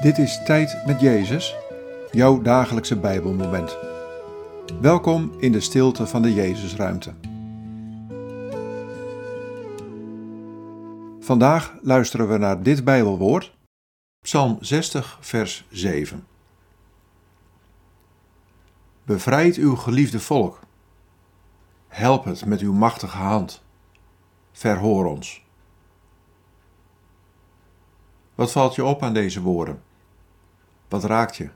Dit is Tijd met Jezus, jouw dagelijkse Bijbelmoment. Welkom in de stilte van de Jezusruimte. Vandaag luisteren we naar dit Bijbelwoord, Psalm 60, vers 7. Bevrijd uw geliefde volk. Help het met uw machtige hand. Verhoor ons. Wat valt je op aan deze woorden? Wat raakt je?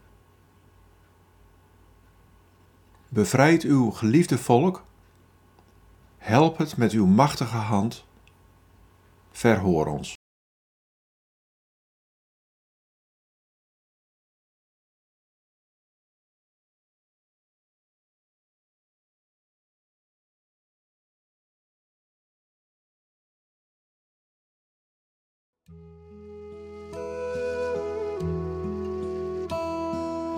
Bevrijd uw geliefde volk. Help het met uw machtige hand. Verhoor ons.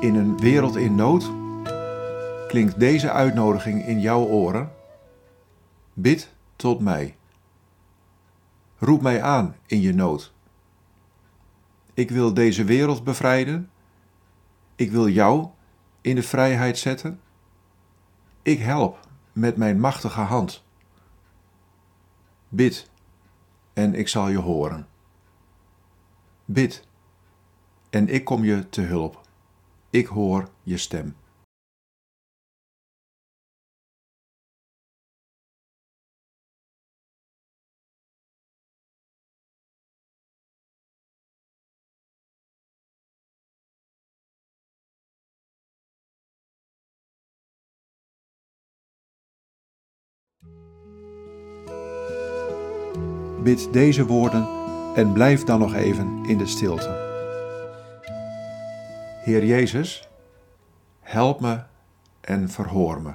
In een wereld in nood klinkt deze uitnodiging in jouw oren. Bid tot mij. Roep mij aan in je nood. Ik wil deze wereld bevrijden. Ik wil jou in de vrijheid zetten. Ik help met mijn machtige hand. Bid en ik zal je horen. Bid en ik kom je te hulp. Ik hoor je stem. Bid deze woorden en blijf dan nog even in de stilte. Heer Jezus, help me en verhoor me.